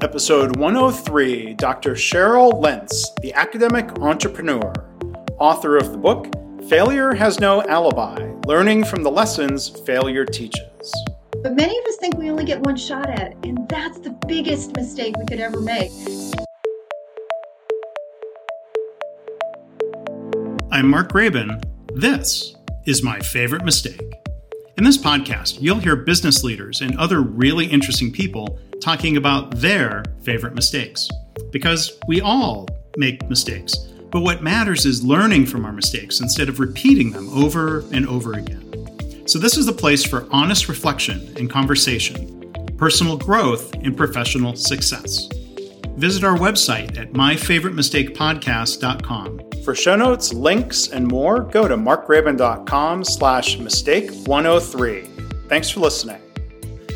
Episode 103 Dr. Cheryl Lentz, the academic entrepreneur, author of the book Failure Has No Alibi Learning from the Lessons Failure Teaches. But many of us think we only get one shot at it, and that's the biggest mistake we could ever make. I'm Mark Graban. This is my favorite mistake. In this podcast, you'll hear business leaders and other really interesting people talking about their favorite mistakes. Because we all make mistakes, but what matters is learning from our mistakes instead of repeating them over and over again. So, this is the place for honest reflection and conversation, personal growth, and professional success. Visit our website at myfavoritemistakepodcast.com. For show notes, links, and more, go to markgraban.com slash mistake 103. Thanks for listening.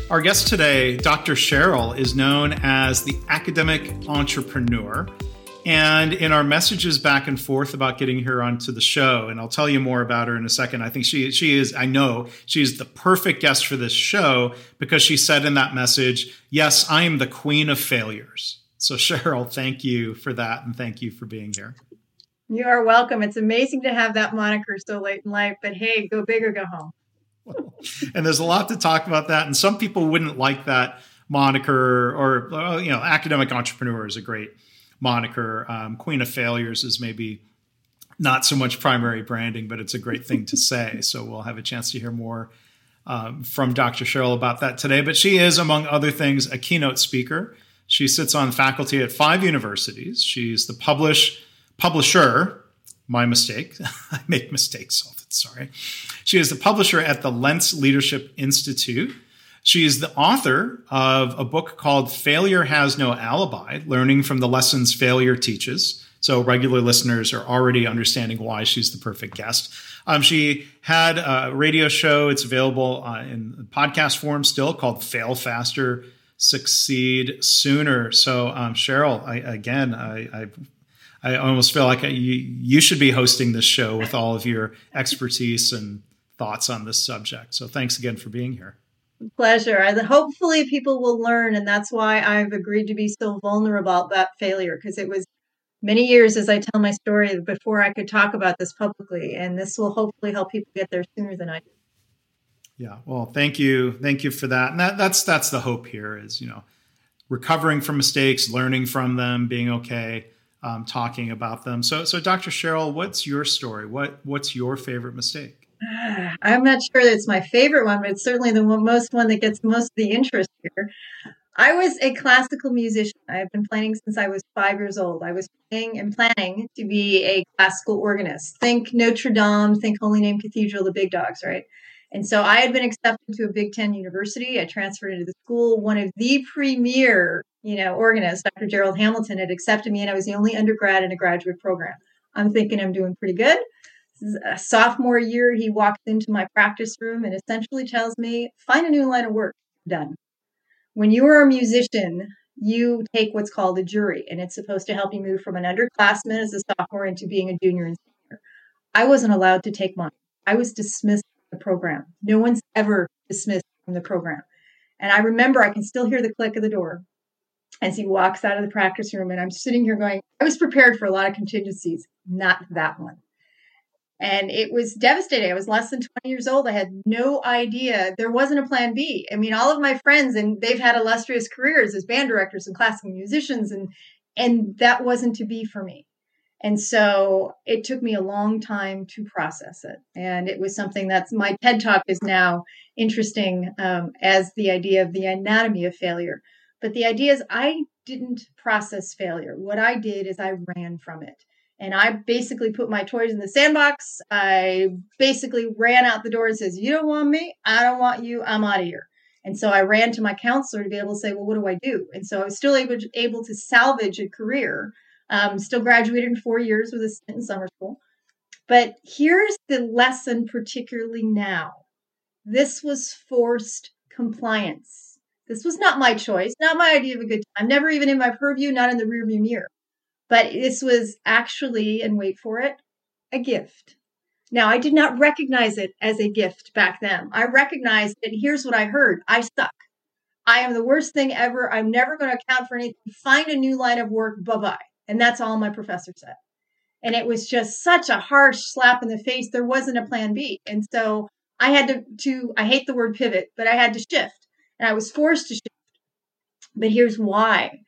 Our guest today, Dr. Cheryl, is known as the academic entrepreneur. And in our messages back and forth about getting her onto the show, and I'll tell you more about her in a second. I think she she is, I know she is the perfect guest for this show because she said in that message, Yes, I am the queen of failures. So, Cheryl, thank you for that. And thank you for being here. You are welcome. It's amazing to have that moniker so late in life, but hey, go big or go home. and there's a lot to talk about that. And some people wouldn't like that moniker, or, you know, academic entrepreneur is a great moniker. Um, Queen of Failures is maybe not so much primary branding, but it's a great thing to say. So we'll have a chance to hear more um, from Dr. Cheryl about that today. But she is, among other things, a keynote speaker. She sits on faculty at five universities. She's the publish publisher. My mistake. I make mistakes all the sorry. She is the publisher at the Lentz Leadership Institute. She is the author of a book called Failure Has No Alibi Learning from the Lessons Failure Teaches. So, regular listeners are already understanding why she's the perfect guest. Um, she had a radio show, it's available uh, in podcast form still called Fail Faster, Succeed Sooner. So, um, Cheryl, I, again, I, I I almost feel like you you should be hosting this show with all of your expertise and thoughts on this subject. So thanks again for being here. Pleasure. hopefully people will learn, and that's why I've agreed to be so vulnerable about failure because it was many years as I tell my story before I could talk about this publicly, and this will hopefully help people get there sooner than I do. Yeah. Well, thank you, thank you for that. And that, that's that's the hope here is you know recovering from mistakes, learning from them, being okay um, talking about them. So, so Dr. Cheryl, what's your story? What what's your favorite mistake? I'm not sure that it's my favorite one, but it's certainly the most one that gets most of the interest here. I was a classical musician. I've been playing since I was five years old. I was playing and planning to be a classical organist. Think Notre Dame, think Holy Name Cathedral, the big dogs, right? And so I had been accepted to a Big Ten university. I transferred into the school. One of the premier you know, organist, Dr. Jerald Hamilton, had accepted me, and I was the only undergrad in a graduate program. I'm thinking I'm doing pretty good. Sophomore year, he walks into my practice room and essentially tells me, find a new line of work. Done. When you are a musician, you take what's called a jury, and it's supposed to help you move from an underclassman as a sophomore into being a junior and senior. I wasn't allowed to take mine. I was dismissed from the program. No one's ever dismissed from the program. And I remember I can still hear the click of the door as he walks out of the practice room. And I'm sitting here going, I was prepared for a lot of contingencies, not that one. And it was devastating. I was less than 20 years old. I had no idea there wasn't a plan B. I mean, all of my friends, and they've had illustrious careers as band directors and classical musicians, and and that wasn't to be for me. And so it took me a long time to process it. And it was something that's my TED talk is now interesting um, as the idea of the anatomy of failure but the idea is, I didn't process failure. What I did is I ran from it. And I basically put my toys in the sandbox. I basically ran out the door and says, You don't want me. I don't want you. I'm out of here. And so I ran to my counselor to be able to say, Well, what do I do? And so I was still able to, able to salvage a career. Um, still graduated in four years with a stint in summer school. But here's the lesson, particularly now this was forced compliance. This was not my choice, not my idea of a good time, never even in my purview, not in the rearview mirror. But this was actually, and wait for it, a gift. Now, I did not recognize it as a gift back then. I recognized that here's what I heard I suck. I am the worst thing ever. I'm never going to account for anything. Find a new line of work. Bye bye. And that's all my professor said. And it was just such a harsh slap in the face. There wasn't a plan B. And so I had to, to I hate the word pivot, but I had to shift and I was forced to shift. But here's why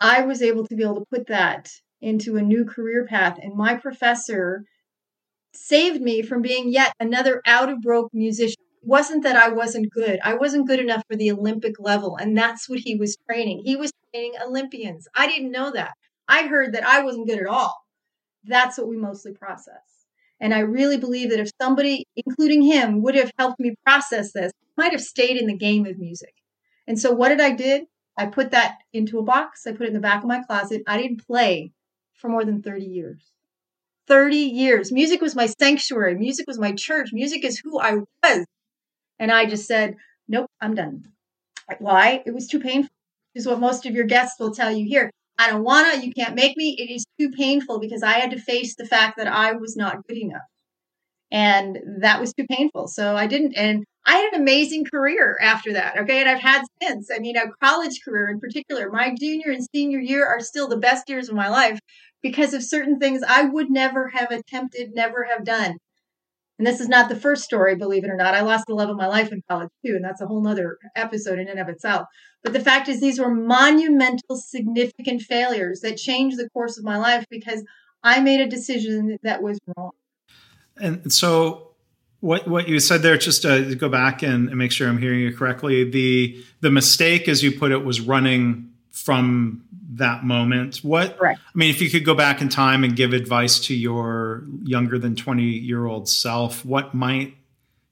I was able to be able to put that into a new career path. And my professor saved me from being yet another out of broke musician. It wasn't that I wasn't good. I wasn't good enough for the Olympic level. And that's what he was training. He was training Olympians. I didn't know that. I heard that I wasn't good at all. That's what we mostly process. And I really believe that if somebody, including him, would have helped me process this, I might have stayed in the game of music. And so what did I did? I put that into a box. I put it in the back of my closet. I didn't play for more than 30 years. 30 years. Music was my sanctuary. Music was my church. Music is who I was. And I just said, nope, I'm done. Why? It was too painful. Is what most of your guests will tell you here. I don't wanna, you can't make me. It is too painful because I had to face the fact that I was not good enough. And that was too painful. So I didn't. And I had an amazing career after that. Okay. And I've had since. I mean, a college career in particular. My junior and senior year are still the best years of my life because of certain things I would never have attempted, never have done. And this is not the first story, believe it or not. I lost the love of my life in college too, and that's a whole nother episode in and of itself. But the fact is, these were monumental, significant failures that changed the course of my life because I made a decision that was wrong. And so, what what you said there, just to go back and, and make sure I'm hearing you correctly, the the mistake, as you put it, was running from that moment. What Correct. I mean, if you could go back in time and give advice to your younger than 20 year old self, what might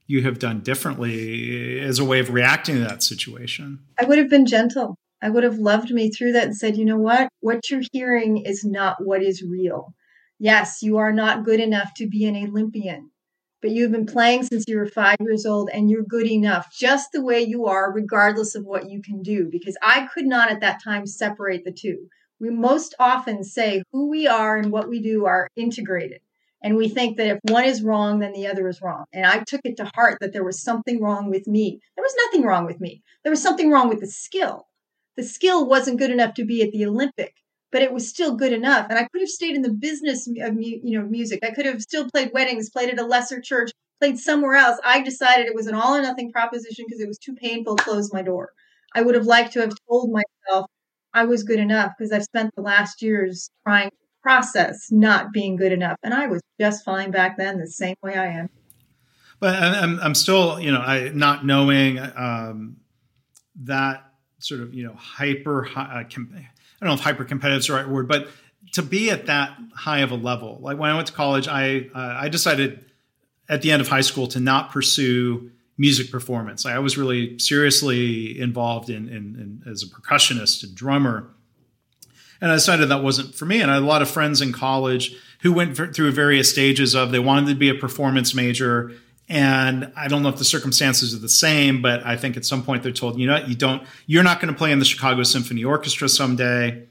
you have done differently as a way of reacting to that situation? I would have been gentle. I would have loved me through that and said, you know what? What you're hearing is not what is real. Yes, you are not good enough to be an Olympian, but you've been playing since you were five years old and you're good enough just the way you are, regardless of what you can do. Because I could not at that time separate the two. We most often say who we are and what we do are integrated. And we think that if one is wrong, then the other is wrong. And I took it to heart that there was something wrong with me. There was nothing wrong with me. There was something wrong with the skill. The skill wasn't good enough to be at the Olympic, but it was still good enough. And I could have stayed in the business of you know music. I could have still played weddings, played at a lesser church, played somewhere else. I decided it was an all or nothing proposition because it was too painful to close my door. I would have liked to have told myself I was good enough because I've spent the last years trying to process not being good enough. And I was just fine back then, the same way I am. But I'm, I'm still, you know, I not knowing um, that sort of, you know, hyper, uh, I don't know if hyper competitive is the right word, but to be at that high of a level, like when I went to college, I uh, I decided at the end of high school to not pursue music performance. I was really seriously involved in, in, in as a percussionist and drummer and I decided that wasn't for me. And I had a lot of friends in college who went through various stages of they wanted to be a performance major. And I don't know if the circumstances are the same, but I think at some point they're told, you know, you don't, you're not going to play in the Chicago Symphony Orchestra someday.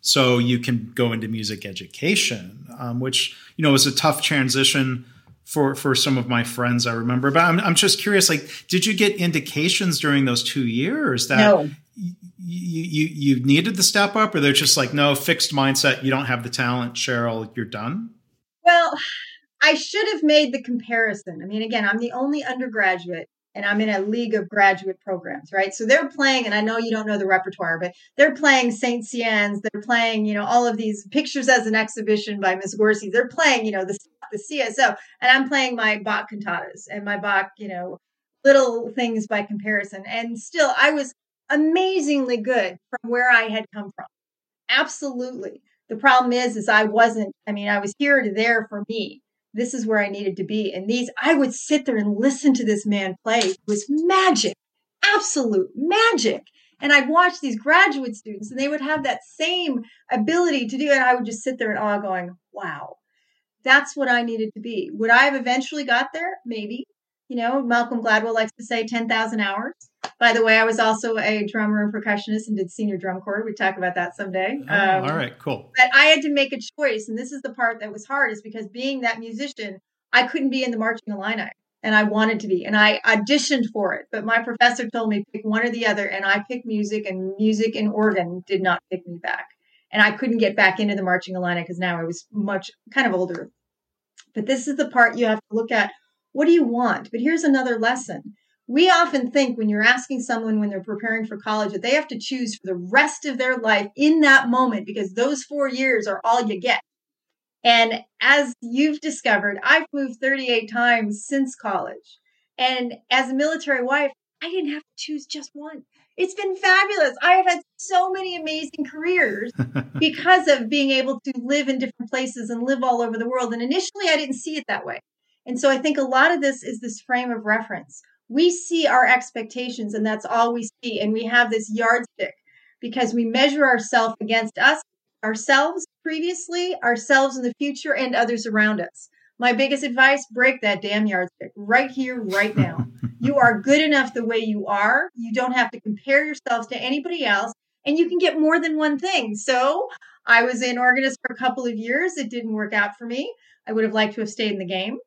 So you can go into music education, um, which, you know, was a tough transition for for some of my friends I remember. But I'm, I'm just curious, like, did you get indications during those two years that no you, you you needed the step up, or they're just like, no, fixed mindset. You don't have the talent, Cheryl. You're done. Well, I should have made the comparison. I mean, again, I'm the only undergraduate and I'm in a league of graduate programs, right? So they're playing, and I know you don't know the repertoire, but they're playing Saint-Saëns, they're playing, you know, all of these pictures as an exhibition by Mussorgsky. They're playing, you know, the, the CSO, and I'm playing my Bach cantatas and my Bach, you know, little things by comparison. And still, I was amazingly good from where I had come from. Absolutely. The problem is, is I wasn't, I mean, I was here to there for me. This is where I needed to be. And these, I would sit there and listen to this man play. It was magic, absolute magic. And I'd watch these graduate students and they would have that same ability to do it. I would just sit there in awe going, wow, that's what I needed to be. Would I have eventually got there? Maybe. You know, Malcolm Gladwell likes to say 10,000 hours. By the way, I was also a drummer and percussionist and did senior drum corps. We talk about that someday. Oh, um, all right, cool. But I had to make a choice, and this is the part that was hard, is because being that musician, I couldn't be in the marching Illini. and I wanted to be. And I auditioned for it, but my professor told me pick one or the other, and I picked music, and music and organ did not pick me back. And I couldn't get back into the marching Illini because now I was much kind of older. But this is the part you have to look at. What do you want? But here's another lesson. We often think when you're asking someone when they're preparing for college that they have to choose for the rest of their life in that moment because those four years are all you get. And as you've discovered, I've moved 38 times since college. And as a military wife, I didn't have to choose just one. It's been fabulous. I have had so many amazing careers because of being able to live in different places and live all over the world. And initially, I didn't see it that way. And so I think a lot of this is this frame of reference. We see our expectations, and that's all we see. And we have this yardstick because we measure ourselves against us ourselves previously, ourselves in the future, and others around us. My biggest advice break that damn yardstick right here, right now. you are good enough the way you are. You don't have to compare yourselves to anybody else, and you can get more than one thing. So, I was an organist for a couple of years. It didn't work out for me. I would have liked to have stayed in the game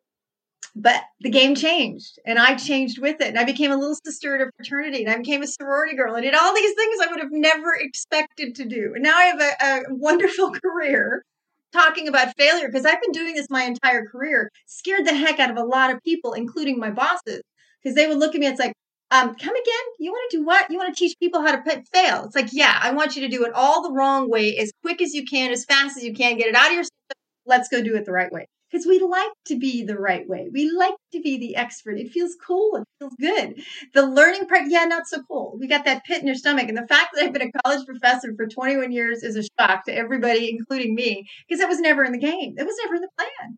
but the game changed and I changed with it. And I became a little sister at a fraternity and I became a sorority girl and did all these things I would have never expected to do. And now I have a, a wonderful career talking about failure because I've been doing this my entire career, scared the heck out of a lot of people, including my bosses, because they would look at me. and It's like, um, come again? You want to do what? You want to teach people how to put, fail? It's like, yeah, I want you to do it all the wrong way, as quick as you can, as fast as you can. Get it out of your system. Let's go do it the right way because we like to be the right way. We like to be the expert. It feels cool. It feels good. The learning part, yeah, not so cool. We got that pit in your stomach. And the fact that I've been a college professor for 21 years is a shock to everybody, including me, because it was never in the game. It was never in the plan.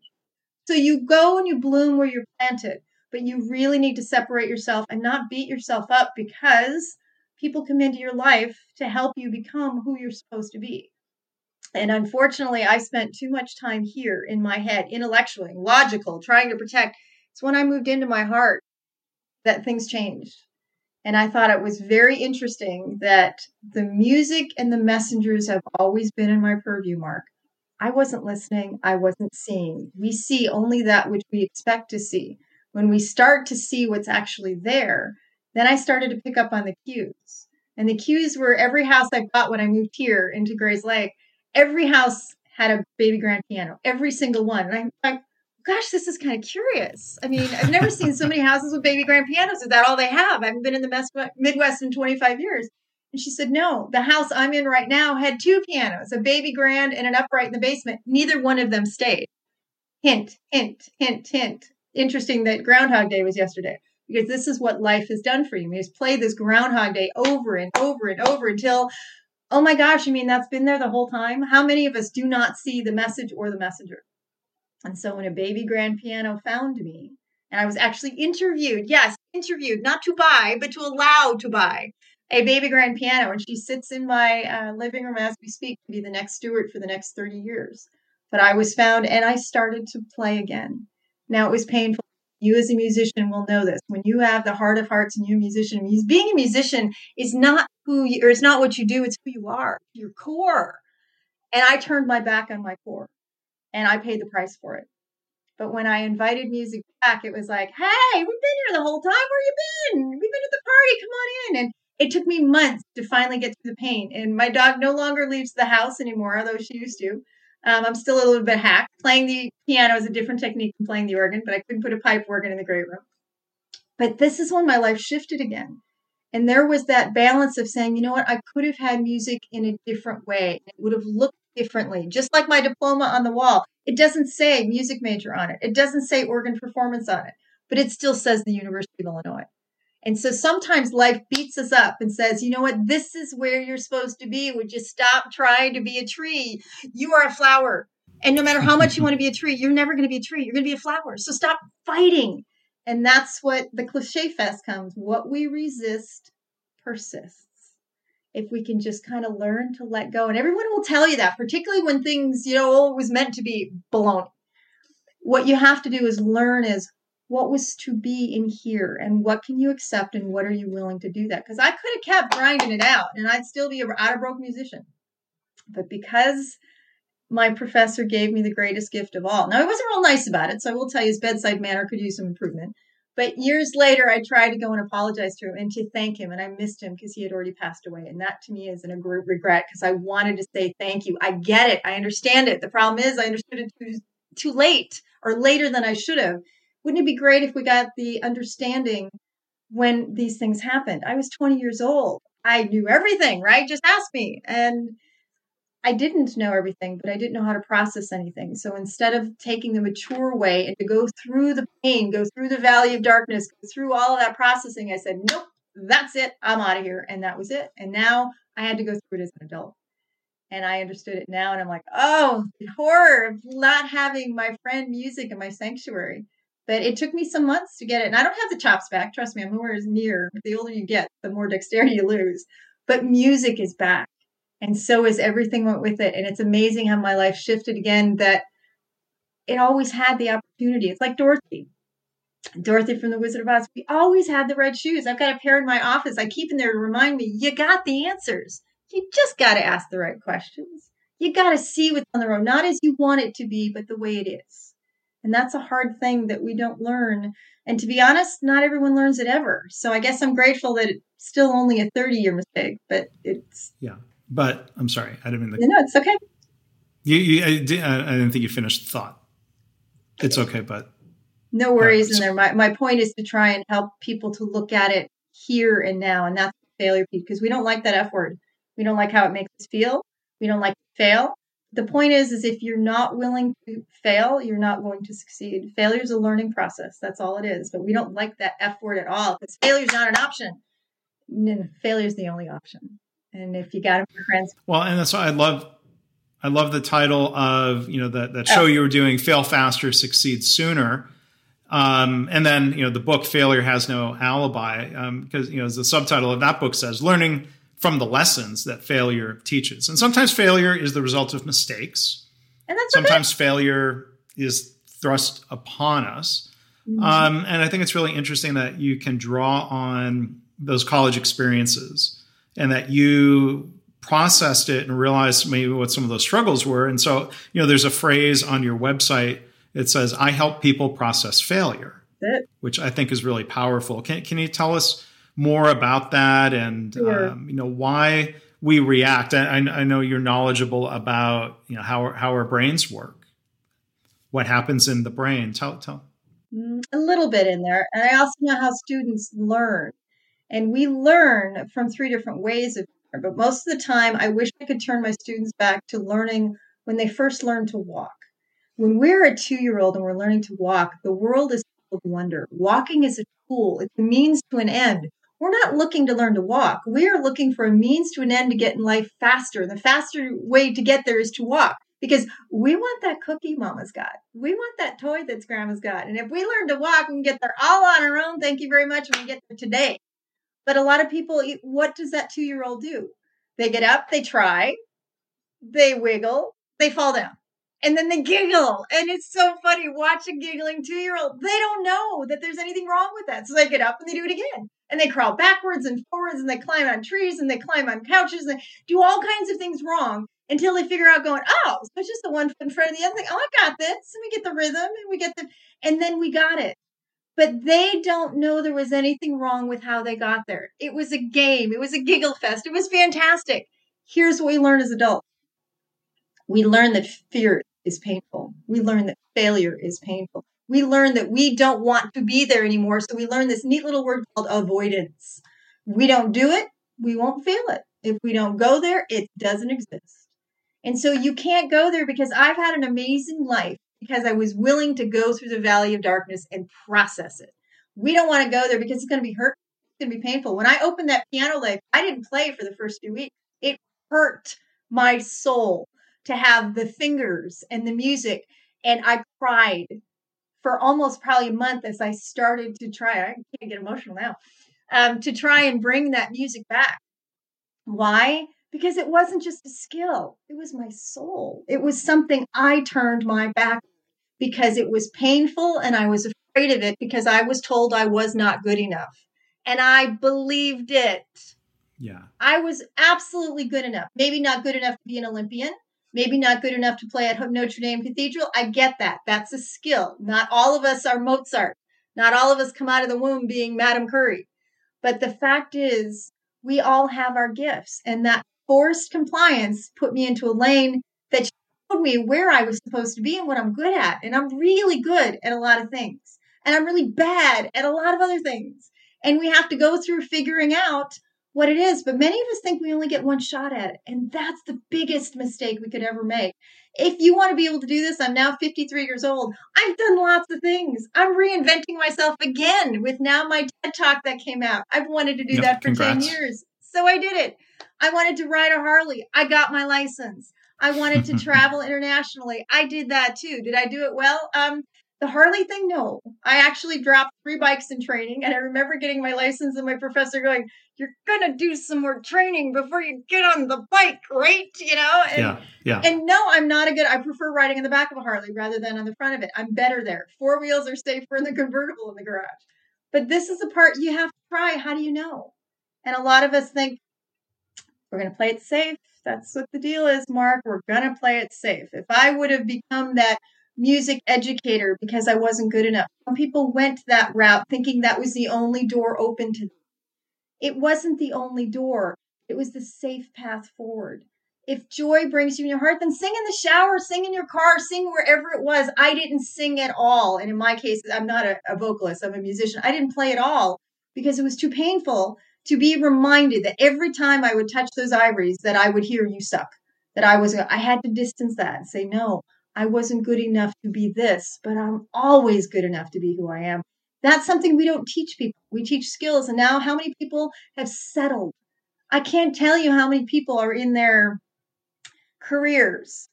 So you go and you bloom where you're planted, but you really need to separate yourself and not beat yourself up because people come into your life to help you become who you're supposed to be. And unfortunately, I spent too much time here in my head, intellectually, logical, trying to protect. It's when I moved into my heart that things changed. And I thought it was very interesting that the music and the messengers have always been in my purview, Mark. I wasn't listening, I wasn't seeing. We see only that which we expect to see. When we start to see what's actually there, then I started to pick up on the cues. And the cues were every house I bought when I moved here into Grayslake every house had a baby grand piano, every single one. And I'm like, gosh, this is kind of curious. I mean, I've never seen so many houses with baby grand pianos. Is that all they have? I haven't been in the Midwest in 25 years. And she said, no, the house I'm in right now had two pianos, a baby grand and an upright in the basement. Neither one of them stayed. Hint, hint, hint, hint. Interesting that Groundhog Day was yesterday because this is what life has done for you. We just play this Groundhog Day over and over and over until Oh my gosh, you mean that's been there the whole time? How many of us do not see the message or the messenger? And so when a baby grand piano found me, and I was actually interviewed, yes, interviewed, not to buy, but to allow to buy a baby grand piano. And she sits in my uh, living room as we speak to be the next steward for the next 30 years. But I was found and I started to play again. Now it was painful you as a musician will know this. When you have the heart of hearts and you're a musician, being a musician is not who you, or it's not what you do, it's who you are, your core. And I turned my back on my core and I paid the price for it. But when I invited music back, it was like, hey, we've been here the whole time. Where you been? We've been at the party. Come on in. And it took me months to finally get through the pain. And my dog no longer leaves the house anymore, although she used to. Um, I'm still a little bit hacked. Playing the piano is a different technique than playing the organ, but I couldn't put a pipe organ in the great room. But this is when my life shifted again. And there was that balance of saying, you know what, I could have had music in a different way. It would have looked differently, just like my diploma on the wall. It doesn't say music major on it, it doesn't say organ performance on it, but it still says the University of Illinois. And so sometimes life beats us up and says, you know what, this is where you're supposed to be. Would you stop trying to be a tree? You are a flower. And no matter how much you want to be a tree, you're never going to be a tree. You're going to be a flower. So stop fighting. And that's what the cliche fest comes. What we resist persists. If we can just kind of learn to let go. And everyone will tell you that, particularly when things, you know, was meant to be baloney. What you have to do is learn is what was to be in here and what can you accept and what are you willing to do that because i could have kept grinding it out and i'd still be a out of broke musician but because my professor gave me the greatest gift of all now he wasn't real nice about it so i will tell you his bedside manner could use some improvement But years later, I tried to go and apologize to him and to thank him. And I missed him because he had already passed away. And that to me is a great regret because I wanted to say thank you. I get it. I understand it. The problem is I understood it too, too late or later than I should have. Wouldn't it be great if we got the understanding when these things happened? I was 20 years old. I knew everything, right? Just ask me. And I didn't know everything, but I didn't know how to process anything. So instead of taking the mature way and to go through the pain, go through the valley of darkness, go through all of that processing, I said, nope, that's it. I'm out of here. And that was it. And now I had to go through it as an adult. And I understood it now. And I'm like, oh, the horror of not having my friend music in my sanctuary. But it took me some months to get it. And I don't have the chops back. Trust me, I'm nowhere as near. The older you get, the more dexterity you lose. But music is back and so is everything went with it. And it's amazing how my life shifted again that it always had the opportunity. It's like dorothy. Dorothy from the wizard of oz. We always had the red shoes. I've got a pair in my office. I keep in there to remind me you got the answers. You just got to ask the right questions. You got to see what's on the road. Not as you want it to be but the way it is and that's a hard thing that we don't learn and to be honest not everyone learns it ever so i guess i'm grateful that it's still only a 30 year mistake but it's yeah but I'm sorry, I didn't mean to. No, it's okay. You, you I, did, I, didn't think you finished the thought. It's okay, but no worries in there. My my point is to try and help people to look at it here and now, and that's failure because we don't like that F word. We don't like how it makes us feel. We don't like to fail. The point is, is if you're not willing to fail, you're not going to succeed. Failure is a learning process. That's all it is. But we don't like that F word at all because failure is not an option. failure is the only option and if you got them friends. Well, and that's why I love I love the title of you know that that show oh. you were doing, "Fail Faster, Succeed Sooner," um, and then you know the book "Failure Has No Alibi," because um, you know as the subtitle of that book says, "Learning from the lessons that failure teaches." And sometimes failure is the result of mistakes. And that's sometimes okay. failure is thrust upon us. Mm-hmm. Um, and I think it's really interesting that you can draw on those college experiences and that you processed it and realized maybe what some of those struggles were. And so, you know, there's a phrase on your website that says, I help people process failure, which I think is really powerful. Can, can you tell us more about that and, um, you know, why we react? I, I, know you're knowledgeable about, you know, how, how our brains work, what happens in the brain. Tell, tell. Mm, a little bit in there. And I also know how students learn. And we learn from three different ways of but most of the time I wish I could turn my students back to learning when they first learned to walk. When we're a two year old and we're learning to walk, the world is full of wonder. Walking is a tool, it's a means to an end. We're not looking to learn to walk. We are looking for a means to an end to get in life faster. And the faster way to get there is to walk because we want that cookie mama's got. We want that toy that's grandma's got. And if we learn to walk, can get there all on our own. Thank you very much. And we get there today. But a lot of people, what does that two year old do? They get up, they try, they wiggle, they fall down. And then they giggle. And it's so funny watching giggling two year old. They don't know that there's anything wrong with that. So they get up and they do it again. And they crawl backwards and forwards and they climb on trees and they climb on couches and they do all kinds of things wrong until they figure out going, oh, so it's just the one foot in front of the other thing. Oh, I got this. And we get the rhythm and we get the, and then we got it but they don't know there was anything wrong with how they got there. It was a game, it was a giggle fest, it was fantastic. Here's what we learn as adults we learn that fear is painful, we learn that failure is painful. We learn that we don't want to be there anymore. So we learn this neat little word called avoidance. We don't do it, we won't feel it. If we don't go there, it doesn't exist. And so you can't go there because I've had an amazing life because I was willing to go through the valley of darkness and process it. We don't want to go there because it's going to be hurt. It's going to be painful. When I opened that piano leg, I didn't play for the first few weeks. It hurt my soul to have the fingers and the music. And I cried for almost probably a month as I started to try. I can't get emotional now. Um, to try and bring that music back. Why? because it wasn't just a skill, it was my soul. It was something I turned my back because it was painful and I was afraid of it because I was told I was not good enough. And I believed it. Yeah. I was absolutely good enough. Maybe not good enough to be an Olympian, maybe not good enough to play at Notre Dame Cathedral. I get that. That's a skill. Not all of us are Mozart. Not all of us come out of the womb being Madame Curie. But the fact is, we all have our gifts. And that forced compliance put me into a lane that showed me where I was supposed to be and what I'm good at. And I'm really good at a lot of things. And I'm really bad at a lot of other things. And we have to go through figuring out what it is. But many of us think we only get one shot at it. And that's the biggest mistake we could ever make. If you want to be able to do this, I'm now 53 years old. I've done lots of things. I'm reinventing myself again with now my TED Talk that came out. I've wanted to do yep, that for congrats. 10 years. So I did it. I wanted to ride a Harley. I got my license. I wanted to travel internationally. I did that too. Did I do it well? Um, the Harley thing, no. I actually dropped three bikes in training, and I remember getting my license and my professor going, "You're gonna do some more training before you get on the bike, right?" You know. And, yeah. Yeah. And no, I'm not a good. I prefer riding in the back of a Harley rather than on the front of it. I'm better there. Four wheels are safer in the convertible in the garage. But this is the part you have to try. How do you know? And a lot of us think we're going to play it safe. That's what the deal is, Mark. We're going to play it safe. If I would have become that music educator because I wasn't good enough. Some people went that route thinking that was the only door open to them. It wasn't the only door. It was the safe path forward. If joy brings you in your heart, then sing in the shower, sing in your car, sing wherever it was. I didn't sing at all. And in my case, I'm not a, a vocalist, I'm a musician. I didn't play at all because it was too painful to be reminded that every time I would touch those ivories that I would hear you suck. That I was I had to distance that and say, no, I wasn't good enough to be this, but I'm always good enough to be who I am. That's something we don't teach people. We teach skills. And now, how many people have settled? I can't tell you how many people are in their careers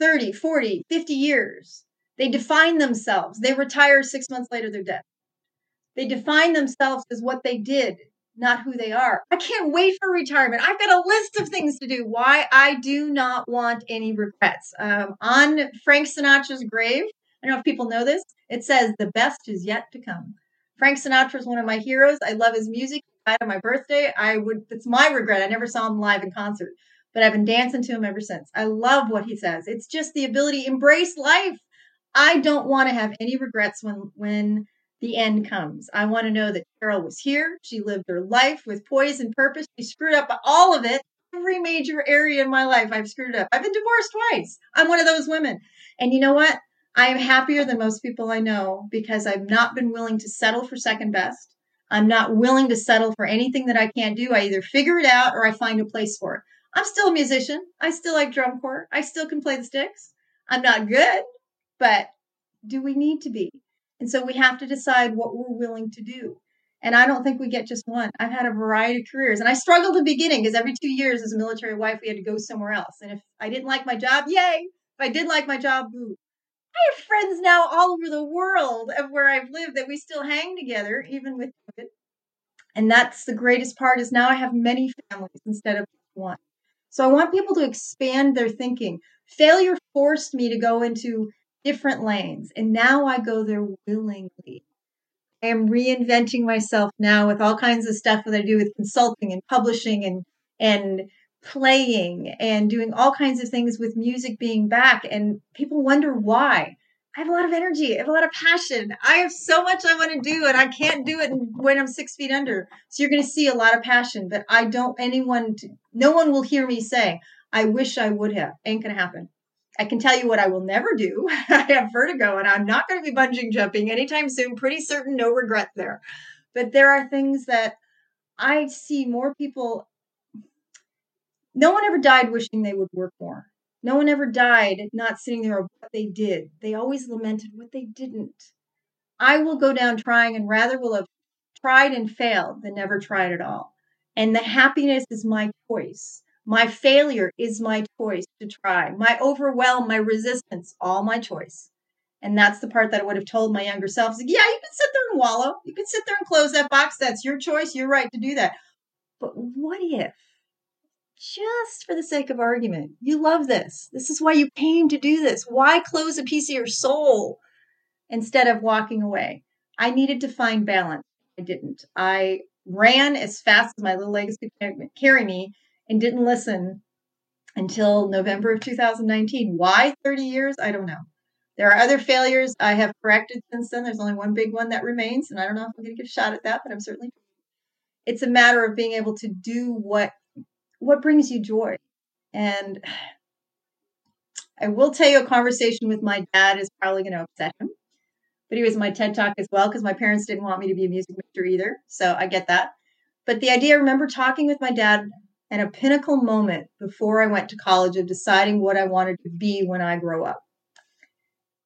30, 40, 50 years. They define themselves. They retire six months later, they're dead. They define themselves as what they did not who they are. I can't wait for retirement. I've got a list of things to do. Why I do not want any regrets. Um, on Frank Sinatra's grave, I don't know if people know this, it says, The best is yet to come. Frank Sinatra is one of my heroes. I love his music. He died on my birthday. I would, it's my regret. I never saw him live in concert, but I've been dancing to him ever since. I love what he says. It's just the ability, embrace life. I don't want to have any regrets when, when, the end comes. I want to know that Carol was here. She lived her life with poise and purpose. She screwed up all of it. Every major area in my life, I've screwed up. I've been divorced twice. I'm one of those women. And you know what? I am happier than most people I know because I've not been willing to settle for second best. I'm not willing to settle for anything that I can't do. I either figure it out or I find a place for it. I'm still a musician. I still like drum corps. I still can play the sticks. I'm not good, but do we need to be? And so we have to decide what we're willing to do. And I don't think we get just one. I've had a variety of careers. And I struggled at the beginning because every two years as a military wife, we had to go somewhere else. And if I didn't like my job, yay. If I did like my job, boo. I have friends now all over the world of where I've lived that we still hang together, even with COVID. And that's the greatest part is now I have many families instead of one. So I want people to expand their thinking. Failure forced me to go into different lanes. And now I go there willingly. I am reinventing myself now with all kinds of stuff that I do with consulting and publishing and and playing and doing all kinds of things with music being back. And people wonder why. I have a lot of energy. I have a lot of passion. I have so much I want to do, and I can't do it when I'm six feet under. So you're going to see a lot of passion. But I don't. Anyone, no one will hear me say, "I wish I would have." Ain't going to happen. I can tell you what I will never do. I have vertigo and I'm not going to be bungee jumping anytime soon. Pretty certain, no regret there. But there are things that I see more people. No one ever died wishing they would work more. No one ever died not sitting there what they did. They always lamented what they didn't. I will go down trying and rather will have tried and failed than never tried at all. And the happiness is my choice. My failure is my choice to try. My overwhelm, my resistance, all my choice. And that's the part that I would have told my younger self. Like, yeah, you can sit there and wallow. You can sit there and close that box. That's your choice. You're right to do that. But what if, just for the sake of argument, you love this? This is why you came to do this. Why close a piece of your soul instead of walking away? I needed to find balance. I didn't. I ran as fast as my little legs could carry me and didn't listen until November of 2019. Why 30 years? I don't know. There are other failures I have corrected since then. There's only one big one that remains, and I don't know if I'm going to get a shot at that, but I'm certainly. It's a matter of being able to do what what brings you joy, and I will tell you a conversation with my dad is probably going to upset him, but he was my TED talk as well because my parents didn't want me to be a music major either, so I get that. But the idea, I remember talking with my dad at a pinnacle moment before I went to college of deciding what I wanted to be when I grow up.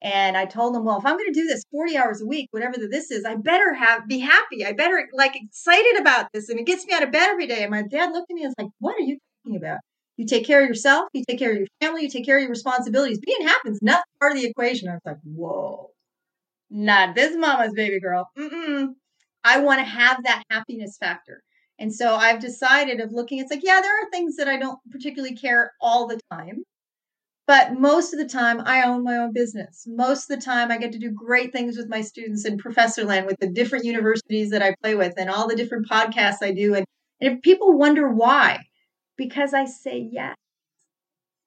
And I told him, well, if I'm going to do this 40 hours a week, whatever this is, I better have be happy. I better like excited about this. And it gets me out of bed every day. And my dad looked at me and was like, what are you talking about? You take care of yourself, you take care of your family, you take care of your responsibilities. Being happy is not part of the equation. I was like, whoa, not this mama's baby girl. Mm-mm. I want to have that happiness factor. And so I've decided of looking, it's like, yeah, there are things that I don't particularly care all the time. But most of the time, I own my own business. Most of the time, I get to do great things with my students in Professor Land with the different universities that I play with and all the different podcasts I do. And, and if people wonder why, because I say yes.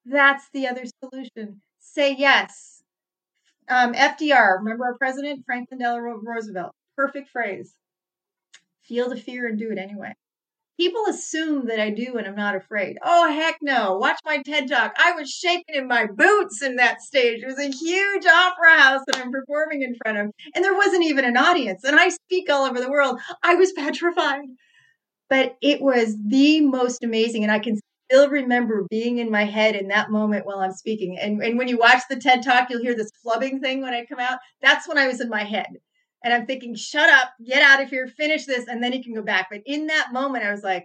That's the other solution. Say yes. Um, FDR, remember our president, Franklin Delano Roosevelt? Perfect phrase. Feel the fear and do it anyway. People assume that I do and I'm not afraid. Oh, heck no. Watch my TED Talk. I was shaking in my boots in that stage. It was a huge opera house that I'm performing in front of, and there wasn't even an audience. And I speak all over the world. I was petrified. But it was the most amazing. And I can still remember being in my head in that moment while I'm speaking. And, and when you watch the TED Talk, you'll hear this flubbing thing when I come out. That's when I was in my head and I'm thinking, shut up, get out of here, finish this, and then you can go back. But in that moment, I was like,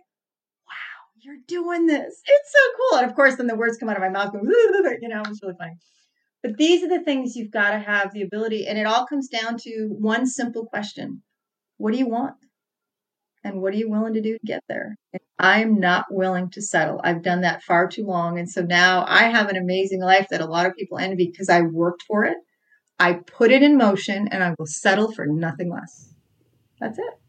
wow, you're doing this. It's so cool. And of course, then the words come out of my mouth, going, you know, it's really funny. But these are the things you've got to have the ability. And it all comes down to one simple question What do you want? And what are you willing to do to get there? I'm not willing to settle. I've done that far too long. And so now I have an amazing life that a lot of people envy because I worked for it. I put it in motion and I will settle for nothing less. That's it.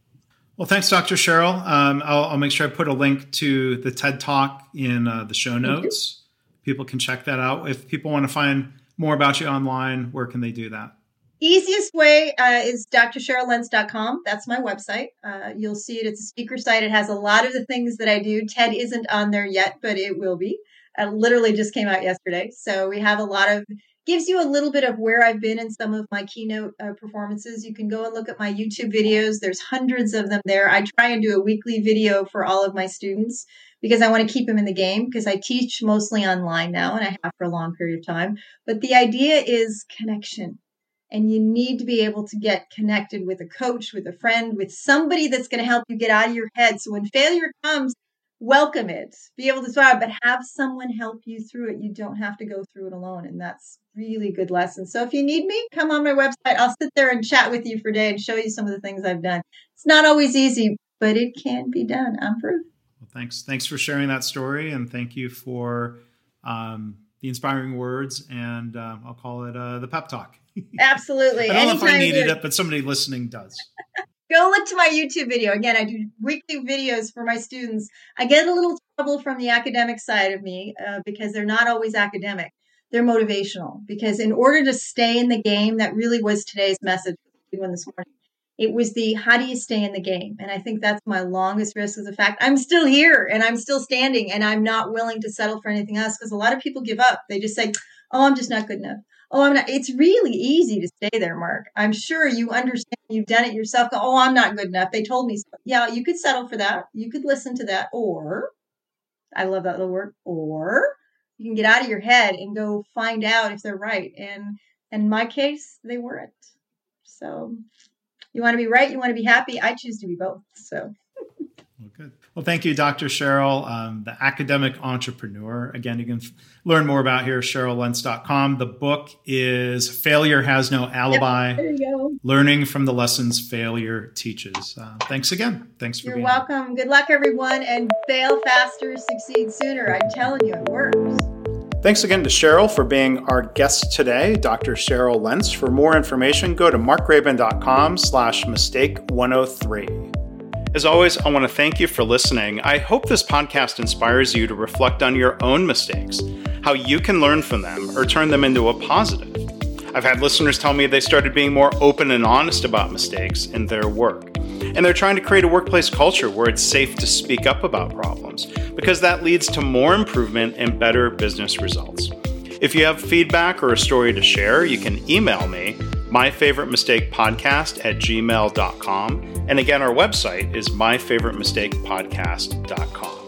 Well, thanks, Dr. Cheryl. Um, I'll, I'll, make sure I put a link to the TED Talk in uh, the show notes. People can check that out. If people want to find more about you online, where can they do that? Easiest way uh, is drcheryllentz.com. That's my website. Uh, you'll see it. It's a speaker site. It has a lot of the things that I do. TED isn't on there yet, but it will be. It literally just came out yesterday. So we have a lot of gives you a little bit of where I've been in some of my keynote uh, performances. You can go and look at my YouTube videos. There's hundreds of them there. I try and do a weekly video for all of my students because I want to keep them in the game because I teach mostly online now and I have for a long period of time. But the idea is connection. And you need to be able to get connected with a coach, with a friend, with somebody that's going to help you get out of your head. So when failure comes, welcome it, be able to survive, but have someone help you through it. You don't have to go through it alone. And that's really good lesson. So if you need me, come on my website. I'll sit there and chat with you for a day and show you some of the things I've done. It's not always easy, but it can be done. I'm proof. Well, thanks. Thanks for sharing that story. And thank you for um, the inspiring words. And uh, I'll call it uh, the pep talk. Absolutely. I don't Anytime know if I needed it, but somebody listening does. Go look to my YouTube video. Again, I do weekly videos for my students. I get a little trouble from the academic side of me uh, because they're not always academic. They're motivational because in order to stay in the game, that really was today's message when this morning. It was the how do you stay in the game? And I think that's my longest risk is the fact I'm still here and I'm still standing and I'm not willing to settle for anything else because a lot of people give up. They just say, oh, I'm just not good enough oh, I'm not. It's really easy to stay there, Mark. I'm sure you understand. You've done it yourself. Oh, I'm not good enough. They told me so. Yeah, you could settle for that. You could listen to that. Or, I love that little word, or you can get out of your head and go find out if they're right. And in my case, they weren't. So you want to be right, you want to be happy. I choose to be both. So well, good. Well, thank you, Dr. Cheryl, um, the academic entrepreneur. Again, you can f- learn more about here, CherylLentz.com. The book is Failure Has No Alibi yep, there you go. Learning from the Lessons Failure Teaches. Uh, thanks again. Thanks for being You're being welcome. Here. Good luck, everyone, and fail faster, succeed sooner. I'm telling you, it works. Thanks again to Cheryl for being our guest today, Dr. Cheryl Lentz. For more information, go to markgraban.com slash mistake 103. As always, I want to thank you for listening. I hope this podcast inspires you to reflect on your own mistakes, how you can learn from them or turn them into a positive. I've had listeners tell me they started being more open and honest about mistakes in their work. And they're trying to create a workplace culture where it's safe to speak up about problems, because that leads to more improvement and better business results. If you have feedback or a story to share, you can email me, myfavoritemistakepodcast at gmail.com. And again, our website is myfavoritemistakepodcast.com.